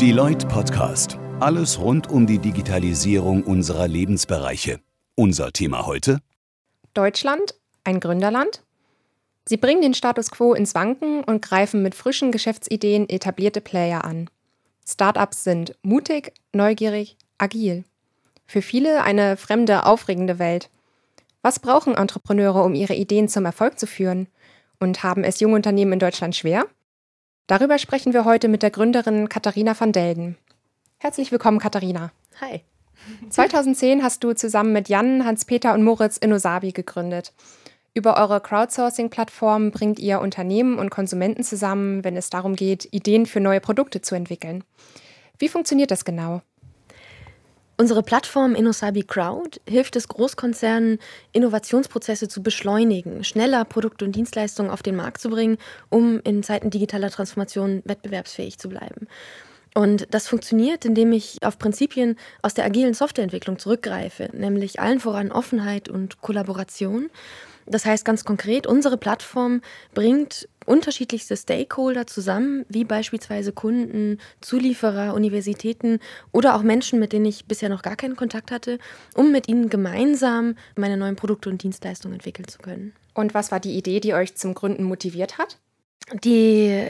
Deloitte Podcast. Alles rund um die Digitalisierung unserer Lebensbereiche. Unser Thema heute? Deutschland, ein Gründerland? Sie bringen den Status quo ins Wanken und greifen mit frischen Geschäftsideen etablierte Player an. Startups sind mutig, neugierig, agil. Für viele eine fremde, aufregende Welt. Was brauchen Entrepreneure, um ihre Ideen zum Erfolg zu führen? Und haben es junge Unternehmen in Deutschland schwer? Darüber sprechen wir heute mit der Gründerin Katharina van Delden. Herzlich willkommen, Katharina. Hi. 2010 hast du zusammen mit Jan, Hans-Peter und Moritz Innosabi gegründet. Über eure Crowdsourcing-Plattform bringt ihr Unternehmen und Konsumenten zusammen, wenn es darum geht, Ideen für neue Produkte zu entwickeln. Wie funktioniert das genau? Unsere Plattform InnoSabi Crowd hilft es Großkonzernen, Innovationsprozesse zu beschleunigen, schneller Produkte und Dienstleistungen auf den Markt zu bringen, um in Zeiten digitaler Transformation wettbewerbsfähig zu bleiben. Und das funktioniert, indem ich auf Prinzipien aus der agilen Softwareentwicklung zurückgreife, nämlich allen voran Offenheit und Kollaboration das heißt ganz konkret, unsere Plattform bringt unterschiedlichste Stakeholder zusammen, wie beispielsweise Kunden, Zulieferer, Universitäten oder auch Menschen, mit denen ich bisher noch gar keinen Kontakt hatte, um mit ihnen gemeinsam meine neuen Produkte und Dienstleistungen entwickeln zu können. Und was war die Idee, die euch zum Gründen motiviert hat? Die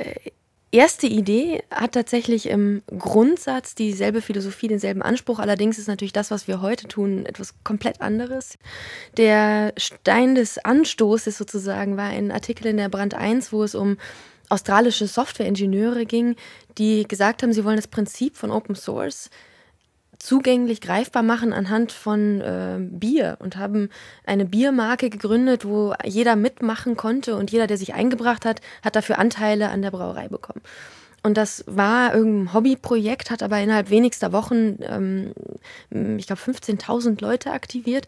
erste Idee hat tatsächlich im Grundsatz dieselbe Philosophie, denselben Anspruch. Allerdings ist natürlich das, was wir heute tun, etwas komplett anderes. Der Stein des Anstoßes sozusagen war ein Artikel in der Brand 1, wo es um australische Softwareingenieure ging, die gesagt haben, sie wollen das Prinzip von Open Source zugänglich greifbar machen anhand von äh, Bier und haben eine Biermarke gegründet, wo jeder mitmachen konnte und jeder, der sich eingebracht hat, hat dafür Anteile an der Brauerei bekommen. Und das war irgendein Hobbyprojekt, hat aber innerhalb wenigster Wochen, ähm, ich glaube, 15.000 Leute aktiviert.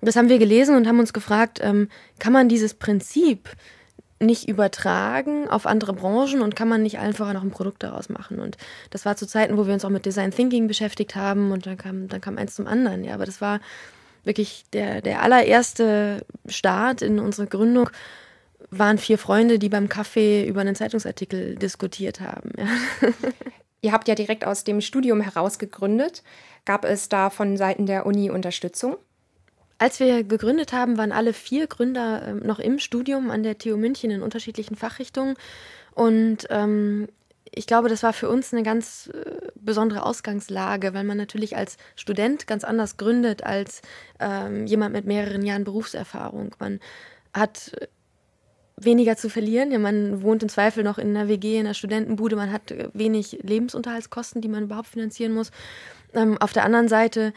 Das haben wir gelesen und haben uns gefragt, ähm, kann man dieses Prinzip nicht übertragen auf andere Branchen und kann man nicht einfach noch ein Produkt daraus machen. Und das war zu Zeiten, wo wir uns auch mit Design Thinking beschäftigt haben und dann kam, dann kam eins zum anderen. Ja, aber das war wirklich der, der allererste Start in unsere Gründung waren vier Freunde, die beim Kaffee über einen Zeitungsartikel diskutiert haben. Ja. Ihr habt ja direkt aus dem Studium heraus gegründet. Gab es da von Seiten der Uni Unterstützung? Als wir gegründet haben, waren alle vier Gründer äh, noch im Studium an der TU München in unterschiedlichen Fachrichtungen. Und ähm, ich glaube, das war für uns eine ganz äh, besondere Ausgangslage, weil man natürlich als Student ganz anders gründet als ähm, jemand mit mehreren Jahren Berufserfahrung. Man hat weniger zu verlieren. Ja, man wohnt im Zweifel noch in einer WG, in einer Studentenbude. Man hat äh, wenig Lebensunterhaltskosten, die man überhaupt finanzieren muss. Ähm, auf der anderen Seite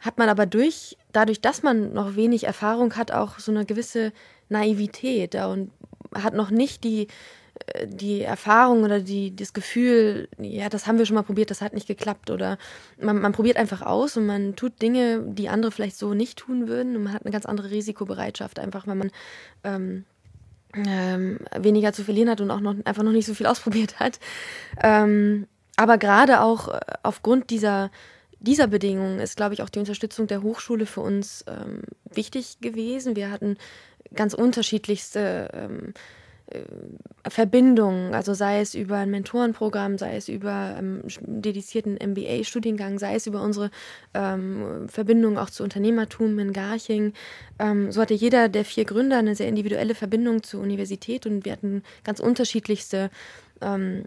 hat man aber durch, dadurch, dass man noch wenig Erfahrung hat, auch so eine gewisse Naivität und hat noch nicht die, äh, die Erfahrung oder die, das Gefühl, ja, das haben wir schon mal probiert, das hat nicht geklappt. Oder man, man probiert einfach aus und man tut Dinge, die andere vielleicht so nicht tun würden. Und man hat eine ganz andere Risikobereitschaft, einfach weil man ähm, ähm, weniger zu verlieren hat und auch noch einfach noch nicht so viel ausprobiert hat. Ähm, aber gerade auch äh, aufgrund dieser dieser Bedingungen ist, glaube ich, auch die Unterstützung der Hochschule für uns ähm, wichtig gewesen. Wir hatten ganz unterschiedlichste ähm, äh, Verbindungen, also sei es über ein Mentorenprogramm, sei es über ähm, dedizierten MBA-Studiengang, sei es über unsere ähm, Verbindung auch zu Unternehmertum in Garching. Ähm, so hatte jeder der vier Gründer eine sehr individuelle Verbindung zur Universität und wir hatten ganz unterschiedlichste ähm,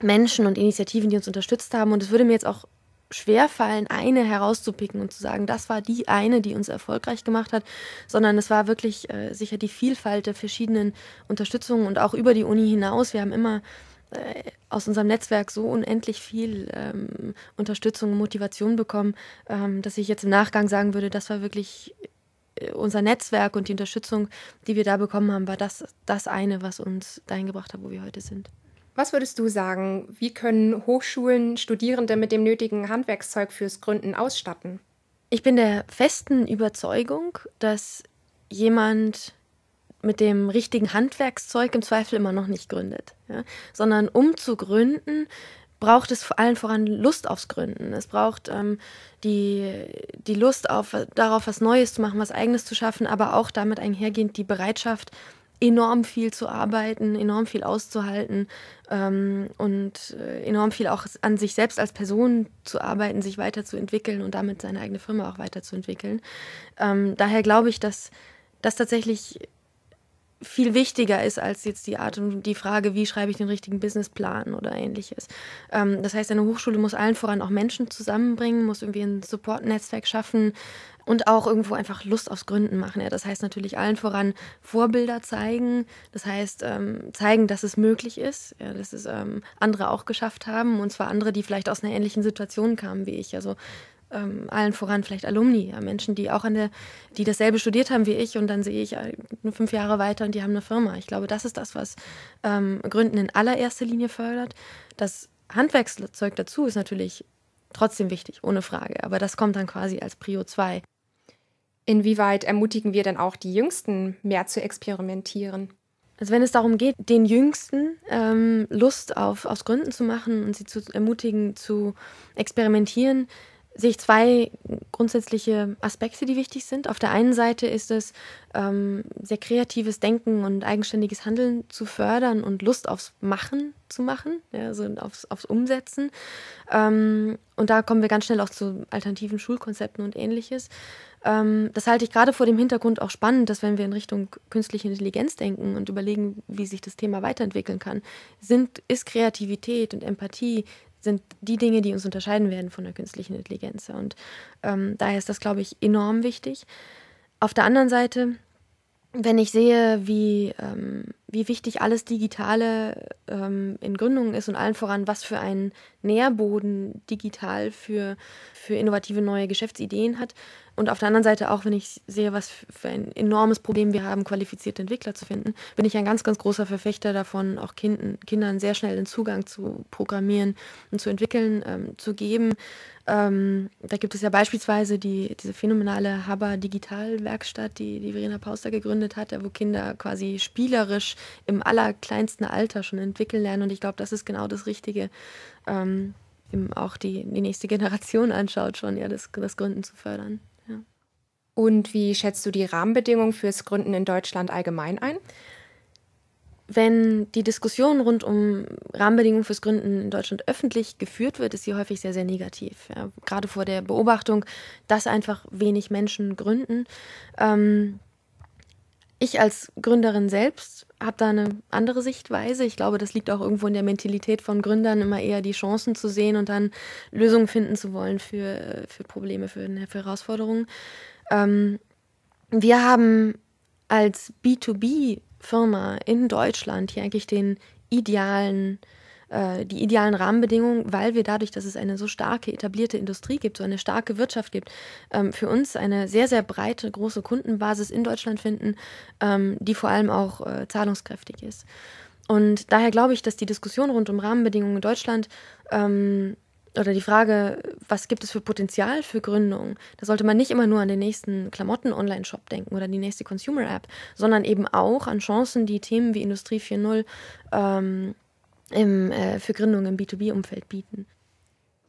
Menschen und Initiativen, die uns unterstützt haben. Und es würde mir jetzt auch schwerfallen, eine herauszupicken und zu sagen, das war die eine, die uns erfolgreich gemacht hat, sondern es war wirklich äh, sicher die Vielfalt der verschiedenen Unterstützungen und auch über die Uni hinaus. Wir haben immer äh, aus unserem Netzwerk so unendlich viel ähm, Unterstützung und Motivation bekommen, ähm, dass ich jetzt im Nachgang sagen würde, das war wirklich äh, unser Netzwerk und die Unterstützung, die wir da bekommen haben, war das, das eine, was uns dahin gebracht hat, wo wir heute sind. Was würdest du sagen, wie können Hochschulen Studierende mit dem nötigen Handwerkszeug fürs Gründen ausstatten? Ich bin der festen Überzeugung, dass jemand mit dem richtigen Handwerkszeug im Zweifel immer noch nicht gründet, ja? sondern um zu gründen, braucht es vor allem voran Lust aufs Gründen. Es braucht ähm, die, die Lust auf, darauf, was Neues zu machen, was Eigenes zu schaffen, aber auch damit einhergehend die Bereitschaft, enorm viel zu arbeiten, enorm viel auszuhalten ähm, und äh, enorm viel auch an sich selbst als Person zu arbeiten, sich weiterzuentwickeln und damit seine eigene Firma auch weiterzuentwickeln. Ähm, daher glaube ich, dass das tatsächlich viel wichtiger ist als jetzt die Art und die Frage, wie schreibe ich den richtigen Businessplan oder ähnliches. Ähm, das heißt, eine Hochschule muss allen voran auch Menschen zusammenbringen, muss irgendwie ein Support-Netzwerk schaffen und auch irgendwo einfach Lust aufs Gründen machen. Ja, das heißt natürlich allen voran Vorbilder zeigen, das heißt ähm, zeigen, dass es möglich ist, ja, dass es ähm, andere auch geschafft haben und zwar andere, die vielleicht aus einer ähnlichen Situation kamen wie ich. Also ähm, allen voran vielleicht Alumni, ja, Menschen, die auch an der, die dasselbe studiert haben wie ich und dann sehe ich äh, nur fünf Jahre weiter und die haben eine Firma. Ich glaube, das ist das, was ähm, Gründen in allererster Linie fördert. Das Handwerkszeug dazu ist natürlich trotzdem wichtig, ohne Frage, aber das kommt dann quasi als Prio 2. Inwieweit ermutigen wir denn auch die Jüngsten, mehr zu experimentieren? Also wenn es darum geht, den Jüngsten ähm, Lust auf, aufs Gründen zu machen und sie zu ermutigen, zu experimentieren, sehe ich zwei grundsätzliche Aspekte, die wichtig sind. Auf der einen Seite ist es, ähm, sehr kreatives Denken und eigenständiges Handeln zu fördern und Lust aufs Machen zu machen, ja, also aufs, aufs Umsetzen. Ähm, und da kommen wir ganz schnell auch zu alternativen Schulkonzepten und ähnliches. Ähm, das halte ich gerade vor dem Hintergrund auch spannend, dass wenn wir in Richtung künstliche Intelligenz denken und überlegen, wie sich das Thema weiterentwickeln kann, sind, ist Kreativität und Empathie sind die Dinge, die uns unterscheiden werden von der künstlichen Intelligenz. Und ähm, daher ist das, glaube ich, enorm wichtig. Auf der anderen Seite, wenn ich sehe, wie, ähm, wie wichtig alles Digitale ähm, in Gründungen ist und allen voran, was für einen Nährboden digital für, für innovative neue Geschäftsideen hat, und auf der anderen Seite auch, wenn ich sehe, was für ein enormes Problem wir haben, qualifizierte Entwickler zu finden, bin ich ein ganz, ganz großer Verfechter davon, auch Kinden, Kindern sehr schnell den Zugang zu programmieren und zu entwickeln ähm, zu geben. Ähm, da gibt es ja beispielsweise die, diese phänomenale Haber Digitalwerkstatt, die, die Verena Pauster gegründet hat, wo Kinder quasi spielerisch im allerkleinsten Alter schon entwickeln lernen. Und ich glaube, das ist genau das Richtige. Ähm, auch die, die nächste Generation anschaut, schon ja, das, das Gründen zu fördern. Und wie schätzt du die Rahmenbedingungen fürs Gründen in Deutschland allgemein ein? Wenn die Diskussion rund um Rahmenbedingungen fürs Gründen in Deutschland öffentlich geführt wird, ist sie häufig sehr, sehr negativ. Ja, gerade vor der Beobachtung, dass einfach wenig Menschen gründen. Ähm, ich als Gründerin selbst habe da eine andere Sichtweise. Ich glaube, das liegt auch irgendwo in der Mentalität von Gründern, immer eher die Chancen zu sehen und dann Lösungen finden zu wollen für, für Probleme, für, für Herausforderungen. Ähm, wir haben als B2B-Firma in Deutschland hier eigentlich den idealen äh, die idealen Rahmenbedingungen, weil wir dadurch, dass es eine so starke etablierte Industrie gibt, so eine starke Wirtschaft gibt, ähm, für uns eine sehr, sehr breite, große Kundenbasis in Deutschland finden, ähm, die vor allem auch äh, zahlungskräftig ist. Und daher glaube ich, dass die Diskussion rund um Rahmenbedingungen in Deutschland ähm, oder die Frage, was gibt es für Potenzial für Gründung, da sollte man nicht immer nur an den nächsten Klamotten-Online-Shop denken oder die nächste Consumer-App, sondern eben auch an Chancen, die Themen wie Industrie 4.0 ähm, im, äh, für Gründung im B2B-Umfeld bieten.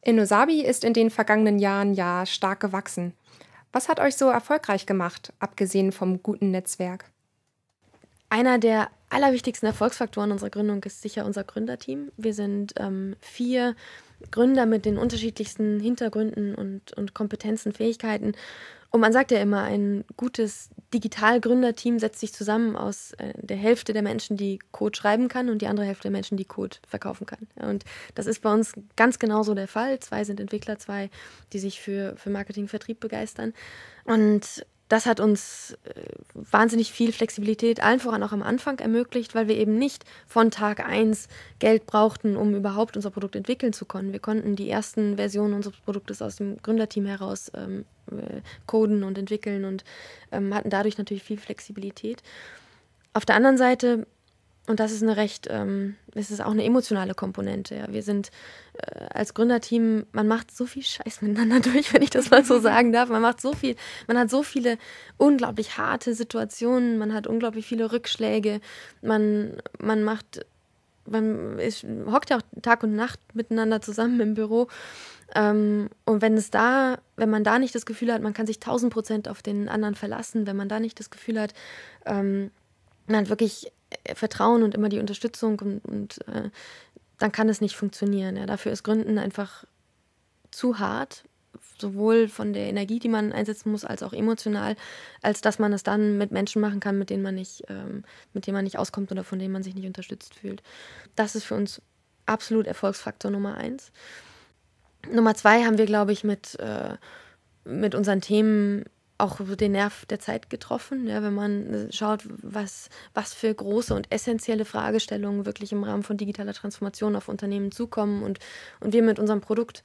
Innosabi ist in den vergangenen Jahren ja stark gewachsen. Was hat euch so erfolgreich gemacht, abgesehen vom guten Netzwerk? Einer der allerwichtigsten Erfolgsfaktoren unserer Gründung ist sicher unser Gründerteam. Wir sind ähm, vier Gründer mit den unterschiedlichsten Hintergründen und, und Kompetenzen, Fähigkeiten. Und man sagt ja immer, ein gutes Digital-Gründerteam setzt sich zusammen aus äh, der Hälfte der Menschen, die Code schreiben kann und die andere Hälfte der Menschen, die Code verkaufen kann. und das ist bei uns ganz genauso der Fall. Zwei sind Entwickler, zwei, die sich für, für Marketing, Vertrieb begeistern. Und das hat uns äh, wahnsinnig viel Flexibilität, allen voran auch am Anfang ermöglicht, weil wir eben nicht von Tag 1 Geld brauchten, um überhaupt unser Produkt entwickeln zu können. Wir konnten die ersten Versionen unseres Produktes aus dem Gründerteam heraus ähm, äh, coden und entwickeln und ähm, hatten dadurch natürlich viel Flexibilität. Auf der anderen Seite und das ist eine recht, ähm, es ist auch eine emotionale Komponente. Ja. Wir sind äh, als Gründerteam, man macht so viel Scheiß miteinander durch, wenn ich das mal so sagen darf. Man macht so viel, man hat so viele unglaublich harte Situationen, man hat unglaublich viele Rückschläge, man, man macht, man ist, hockt ja auch Tag und Nacht miteinander zusammen im Büro. Ähm, und wenn es da, wenn man da nicht das Gefühl hat, man kann sich tausend Prozent auf den anderen verlassen, wenn man da nicht das Gefühl hat, ähm, man hat wirklich Vertrauen und immer die Unterstützung und, und äh, dann kann es nicht funktionieren. Ja. Dafür ist Gründen einfach zu hart, sowohl von der Energie, die man einsetzen muss, als auch emotional, als dass man es dann mit Menschen machen kann, mit denen man nicht, ähm, mit denen man nicht auskommt oder von denen man sich nicht unterstützt fühlt. Das ist für uns absolut Erfolgsfaktor Nummer eins. Nummer zwei haben wir, glaube ich, mit, äh, mit unseren Themen auch den Nerv der Zeit getroffen, ja, wenn man schaut, was, was für große und essentielle Fragestellungen wirklich im Rahmen von digitaler Transformation auf Unternehmen zukommen und, und wir mit unserem Produkt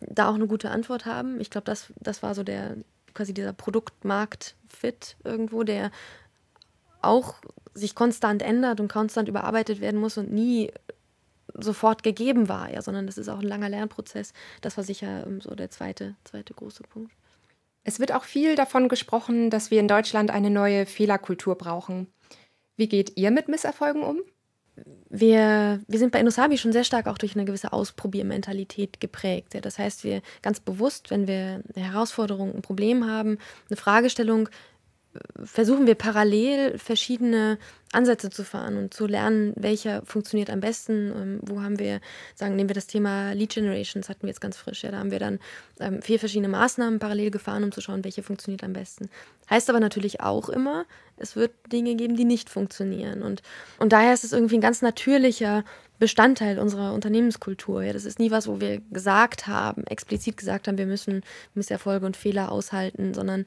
da auch eine gute Antwort haben. Ich glaube, das, das war so der quasi dieser Produktmarkt-Fit irgendwo, der auch sich konstant ändert und konstant überarbeitet werden muss und nie sofort gegeben war, ja, sondern das ist auch ein langer Lernprozess. Das war sicher ähm, so der zweite, zweite große Punkt. Es wird auch viel davon gesprochen, dass wir in Deutschland eine neue Fehlerkultur brauchen. Wie geht ihr mit Misserfolgen um? wir, wir sind bei Inosabi schon sehr stark auch durch eine gewisse Ausprobiermentalität geprägt. Das heißt, wir ganz bewusst, wenn wir eine Herausforderung, ein Problem haben, eine Fragestellung, versuchen wir parallel verschiedene Ansätze zu fahren und zu lernen, welcher funktioniert am besten. Ähm, wo haben wir, sagen, nehmen wir das Thema Lead Generation, das hatten wir jetzt ganz frisch. Ja, da haben wir dann ähm, vier verschiedene Maßnahmen parallel gefahren, um zu schauen, welche funktioniert am besten. Heißt aber natürlich auch immer, es wird Dinge geben, die nicht funktionieren. Und, und daher ist es irgendwie ein ganz natürlicher Bestandteil unserer Unternehmenskultur. Ja, das ist nie was, wo wir gesagt haben, explizit gesagt haben, wir müssen Misserfolge und Fehler aushalten, sondern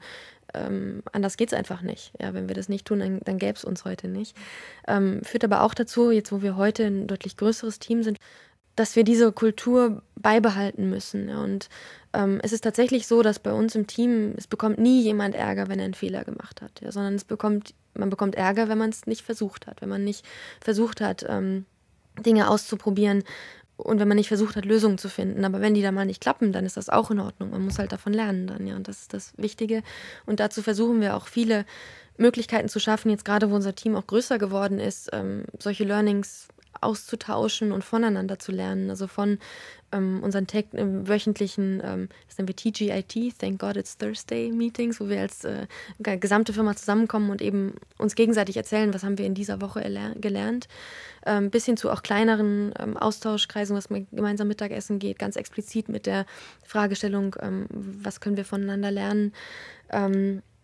ähm, anders geht es einfach nicht. Ja, wenn wir das nicht tun, dann, dann gäbe es uns heute nicht. Ähm, führt aber auch dazu, jetzt wo wir heute ein deutlich größeres Team sind, dass wir diese Kultur beibehalten müssen. Und ähm, es ist tatsächlich so, dass bei uns im Team, es bekommt nie jemand Ärger, wenn er einen Fehler gemacht hat, ja, sondern es bekommt, man bekommt Ärger, wenn man es nicht versucht hat, wenn man nicht versucht hat, ähm, Dinge auszuprobieren, und wenn man nicht versucht hat, Lösungen zu finden. Aber wenn die da mal nicht klappen, dann ist das auch in Ordnung. Man muss halt davon lernen dann, ja. Und das ist das Wichtige. Und dazu versuchen wir auch viele Möglichkeiten zu schaffen, jetzt gerade wo unser Team auch größer geworden ist, ähm, solche Learnings auszutauschen und voneinander zu lernen. Also von ähm, unseren äh, wöchentlichen, ähm, das nennen wir TGIT, Thank God It's Thursday Meetings, wo wir als äh, gesamte Firma zusammenkommen und eben uns gegenseitig erzählen, was haben wir in dieser Woche gelernt, ähm, bis hin zu auch kleineren ähm, Austauschkreisen, was man gemeinsam Mittagessen geht, ganz explizit mit der Fragestellung, ähm, was können wir voneinander lernen.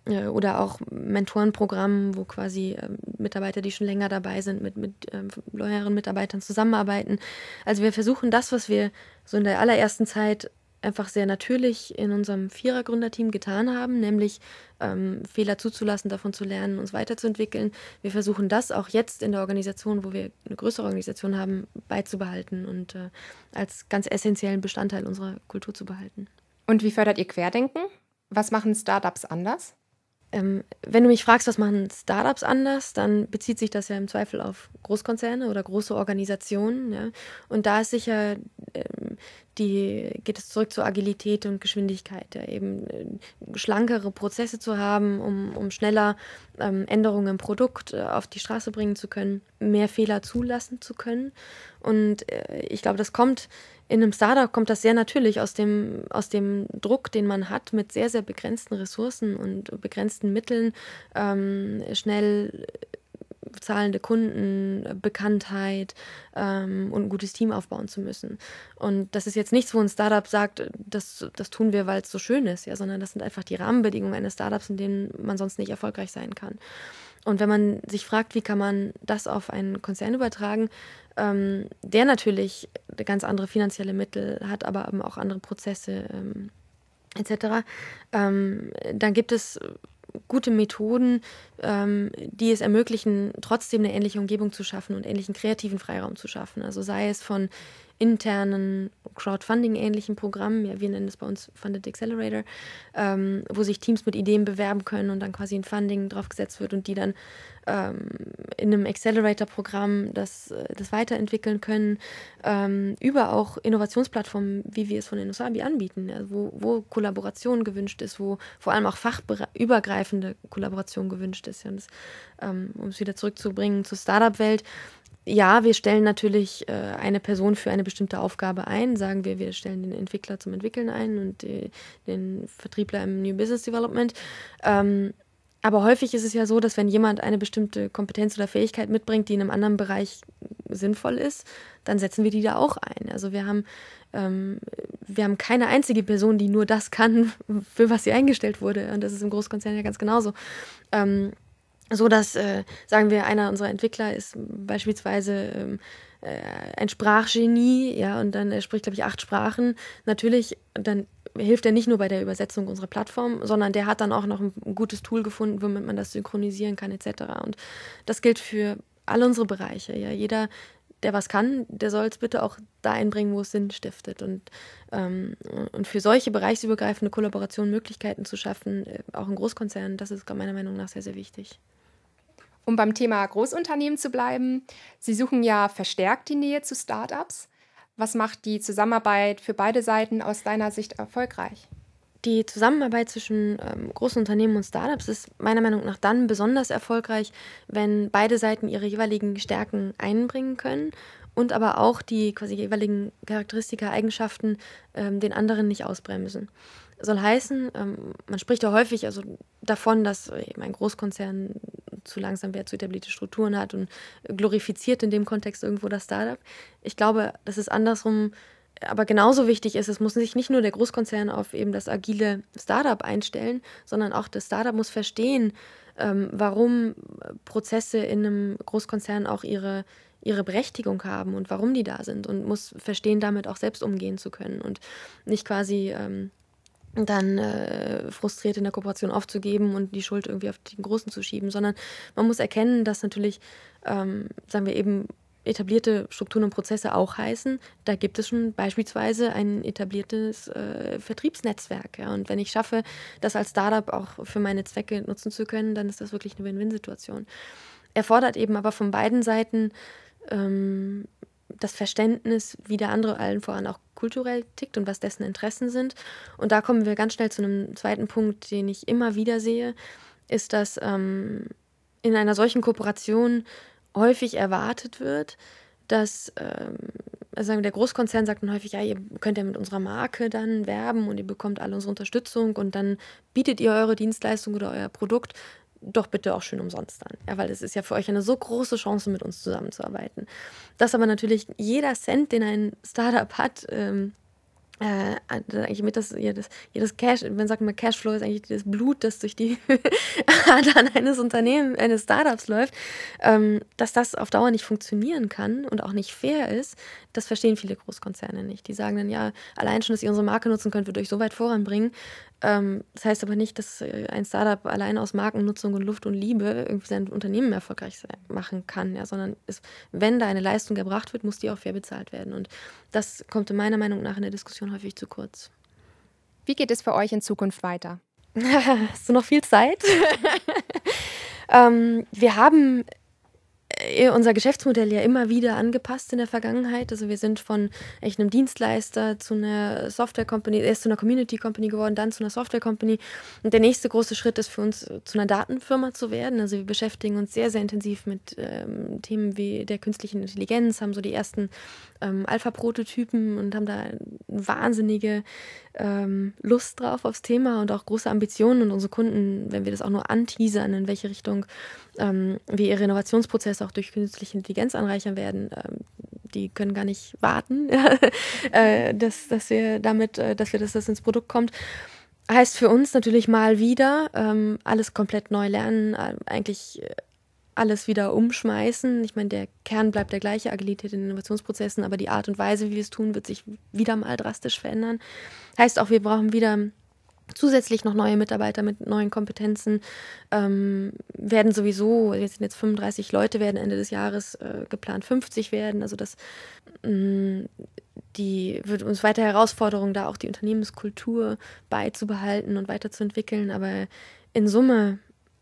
Ähm, äh, oder auch Mentorenprogrammen, wo quasi äh, Mitarbeiter, die schon länger dabei sind, mit, mit ähm, loyalen Mitarbeitern zusammenarbeiten. Also wir versuchen das, was wir so in der allerersten Zeit einfach sehr natürlich in unserem Vierer-Gründerteam getan haben, nämlich ähm, Fehler zuzulassen, davon zu lernen, uns weiterzuentwickeln. Wir versuchen das auch jetzt in der Organisation, wo wir eine größere Organisation haben, beizubehalten und äh, als ganz essentiellen Bestandteil unserer Kultur zu behalten. Und wie fördert ihr Querdenken? Was machen Startups anders? Ähm, wenn du mich fragst, was machen Startups anders, dann bezieht sich das ja im Zweifel auf Großkonzerne oder große Organisationen. Ja? Und da ist sicher ähm, die, geht es zurück zur Agilität und Geschwindigkeit, eben äh, schlankere Prozesse zu haben, um, um schneller ähm, Änderungen im Produkt äh, auf die Straße bringen zu können, mehr Fehler zulassen zu können. Und äh, ich glaube, das kommt in einem Startup kommt das sehr natürlich aus dem, aus dem Druck, den man hat, mit sehr, sehr begrenzten Ressourcen und begrenzten Mitteln, ähm, schnell zahlende Kunden, Bekanntheit ähm, und ein gutes Team aufbauen zu müssen. Und das ist jetzt nichts, wo ein Startup sagt, das, das tun wir, weil es so schön ist, ja, sondern das sind einfach die Rahmenbedingungen eines Startups, in denen man sonst nicht erfolgreich sein kann. Und wenn man sich fragt, wie kann man das auf einen Konzern übertragen, ähm, der natürlich ganz andere finanzielle Mittel hat, aber eben auch andere Prozesse ähm, etc., ähm, dann gibt es gute Methoden, ähm, die es ermöglichen, trotzdem eine ähnliche Umgebung zu schaffen und ähnlichen kreativen Freiraum zu schaffen. Also sei es von internen Crowdfunding-ähnlichen Programmen, ja, wir nennen das bei uns Funded Accelerator, ähm, wo sich Teams mit Ideen bewerben können und dann quasi ein Funding draufgesetzt wird und die dann ähm, in einem Accelerator-Programm das, äh, das weiterentwickeln können, ähm, über auch Innovationsplattformen, wie wir es von Inosabi anbieten, ja, wo, wo Kollaboration gewünscht ist, wo vor allem auch fachübergreifende Kollaboration gewünscht ist. Ja, ähm, um es wieder zurückzubringen zur Startup-Welt, ja, wir stellen natürlich äh, eine Person für eine bestimmte Aufgabe ein. Sagen wir, wir stellen den Entwickler zum Entwickeln ein und die, den Vertriebler im New Business Development. Ähm, Aber häufig ist es ja so, dass wenn jemand eine bestimmte Kompetenz oder Fähigkeit mitbringt, die in einem anderen Bereich sinnvoll ist, dann setzen wir die da auch ein. Also wir haben, ähm, wir haben keine einzige Person, die nur das kann, für was sie eingestellt wurde. Und das ist im Großkonzern ja ganz genauso. Ähm, so dass, äh, sagen wir, einer unserer Entwickler ist beispielsweise ähm, äh, ein Sprachgenie, ja, und dann er spricht, glaube ich, acht Sprachen. Natürlich, dann hilft er nicht nur bei der Übersetzung unserer Plattform, sondern der hat dann auch noch ein, gutes Tool gefunden, womit man das synchronisieren kann, etc. Und das gilt für alle unsere Bereiche. Ja, jeder, der was kann, der soll es bitte auch da einbringen, wo es Sinn stiftet. Und, ähm, und für solche bereichsübergreifende Kollaborationen Möglichkeiten zu schaffen, äh, auch in Großkonzernen, das ist meiner Meinung nach sehr, sehr wichtig. Um beim Thema Großunternehmen zu bleiben, Sie suchen ja verstärkt die Nähe zu Startups. Was macht die Zusammenarbeit für beide Seiten aus deiner Sicht erfolgreich? Die Zusammenarbeit zwischen ähm, großen Unternehmen und Startups ist meiner Meinung nach dann besonders erfolgreich, wenn beide Seiten ihre jeweiligen Stärken einbringen können und aber auch die quasi jeweiligen Charakteristika, Eigenschaften ähm, den anderen nicht ausbremsen soll heißen, ähm, man spricht ja häufig also davon, dass eben ein Großkonzern zu langsam wird, zu etablierte Strukturen hat und glorifiziert in dem Kontext irgendwo das Startup. Ich glaube, dass es andersrum aber genauso wichtig ist, es muss sich nicht nur der Großkonzern auf eben das agile Startup einstellen, sondern auch das Startup muss verstehen, ähm, warum Prozesse in einem Großkonzern auch ihre, ihre Berechtigung haben und warum die da sind und muss verstehen, damit auch selbst umgehen zu können und nicht quasi ähm, dann äh, frustriert in der Kooperation aufzugeben und die Schuld irgendwie auf den Großen zu schieben, sondern man muss erkennen, dass natürlich, ähm, sagen wir eben, etablierte Strukturen und Prozesse auch heißen, da gibt es schon beispielsweise ein etabliertes äh, Vertriebsnetzwerk. Ja? Und wenn ich schaffe, das als Startup auch für meine Zwecke nutzen zu können, dann ist das wirklich eine Win-Win-Situation. Erfordert eben aber von beiden Seiten ähm, das Verständnis, wie der andere allen voran auch kulturell tickt und was dessen Interessen sind. Und da kommen wir ganz schnell zu einem zweiten Punkt, den ich immer wieder sehe, ist, dass ähm, in einer solchen Kooperation häufig erwartet wird, dass ähm, also der Großkonzern sagt dann häufig, ja, ihr könnt ja mit unserer Marke dann werben und ihr bekommt alle unsere Unterstützung und dann bietet ihr eure Dienstleistung oder euer Produkt doch bitte auch schön umsonst dann. Ja, weil es ist ja für euch eine so große Chance, mit uns zusammenzuarbeiten. Dass aber natürlich jeder Cent, den ein Startup hat, ähm, äh, eigentlich mit das, jedes, jedes Cash, wenn sagt man Cashflow ist eigentlich das Blut, das durch die Adern eines Unternehmens, eines Startups läuft, ähm, dass das auf Dauer nicht funktionieren kann und auch nicht fair ist, das verstehen viele Großkonzerne nicht. Die sagen dann, ja, allein schon, dass ihr unsere Marke nutzen könnt, wird euch so weit voranbringen. Ähm, das heißt aber nicht, dass äh, ein Startup allein aus Markennutzung und Luft und Liebe irgendwie sein Unternehmen erfolgreich machen kann, ja, sondern es, wenn da eine Leistung erbracht wird, muss die auch fair bezahlt werden. Und das kommt meiner Meinung nach in der Diskussion häufig zu kurz. Wie geht es für euch in Zukunft weiter? Hast du noch viel Zeit? ähm, wir haben unser Geschäftsmodell ja immer wieder angepasst in der Vergangenheit. Also wir sind von echt einem Dienstleister zu einer Software Company, erst zu einer Community Company geworden, dann zu einer Software Company. Und der nächste große Schritt ist für uns, zu einer Datenfirma zu werden. Also wir beschäftigen uns sehr, sehr intensiv mit ähm, Themen wie der künstlichen Intelligenz, haben so die ersten ähm, Alpha-Prototypen und haben da wahnsinnige ähm, Lust drauf aufs Thema und auch große Ambitionen. Und unsere Kunden, wenn wir das auch nur anteasern, in welche Richtung ähm, wir ihre Innovationsprozesse auch durch künstliche Intelligenz anreichern werden, ähm, die können gar nicht warten, äh, dass, dass wir damit, äh, dass wir dass das ins Produkt kommt. Heißt für uns natürlich mal wieder ähm, alles komplett neu lernen, äh, eigentlich äh, alles wieder umschmeißen. Ich meine, der Kern bleibt der gleiche, Agilität in Innovationsprozessen, aber die Art und Weise, wie wir es tun, wird sich wieder mal drastisch verändern. Heißt auch, wir brauchen wieder zusätzlich noch neue Mitarbeiter mit neuen Kompetenzen. Ähm, werden sowieso, jetzt sind jetzt 35 Leute, werden Ende des Jahres äh, geplant 50 werden. Also das mh, mm, die wird uns weiter Herausforderung, da auch die Unternehmenskultur beizubehalten und weiterzuentwickeln. Aber in Summe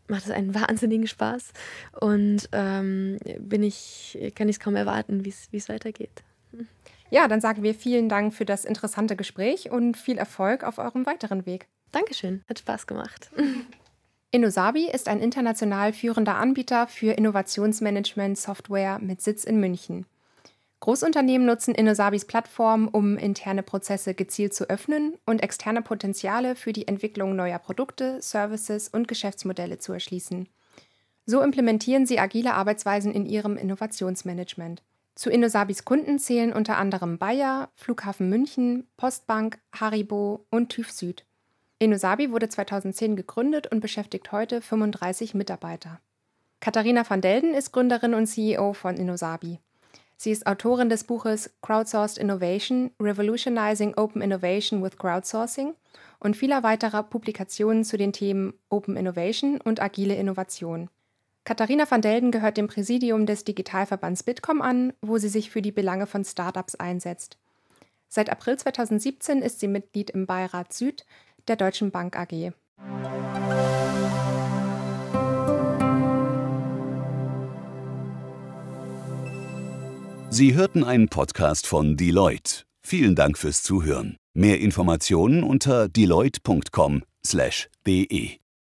macht es einen wahnsinnigen Spaß und ähm, bin ich, kann ich es kaum erwarten, wie es weitergeht. Ja, dann sagen wir vielen Dank für das interessante Gespräch und viel Erfolg auf eurem weiteren Weg. Dankeschön, hat Spaß gemacht. Innosabi ist ein international führender Anbieter für Innovationsmanagement-Software mit Sitz in München. Großunternehmen nutzen Innosabis Plattform, um interne Prozesse gezielt zu öffnen und externe Potenziale für die Entwicklung neuer Produkte, Services und Geschäftsmodelle zu erschließen. So implementieren sie agile Arbeitsweisen in ihrem Innovationsmanagement. Zu Innosabis Kunden zählen unter anderem Bayer, Flughafen München, Postbank, Haribo und TÜV Süd. Innosabi wurde 2010 gegründet und beschäftigt heute 35 Mitarbeiter. Katharina van Delden ist Gründerin und CEO von Innosabi. Sie ist Autorin des Buches Crowdsourced Innovation, Revolutionizing Open Innovation with Crowdsourcing und vieler weiterer Publikationen zu den Themen Open Innovation und agile Innovation. Katharina van Delden gehört dem Präsidium des Digitalverbands Bitkom an, wo sie sich für die Belange von Startups einsetzt. Seit April 2017 ist sie Mitglied im Beirat Süd der Deutschen Bank AG. Sie hörten einen Podcast von Deloitte. Vielen Dank fürs Zuhören. Mehr Informationen unter deloitte.com/de.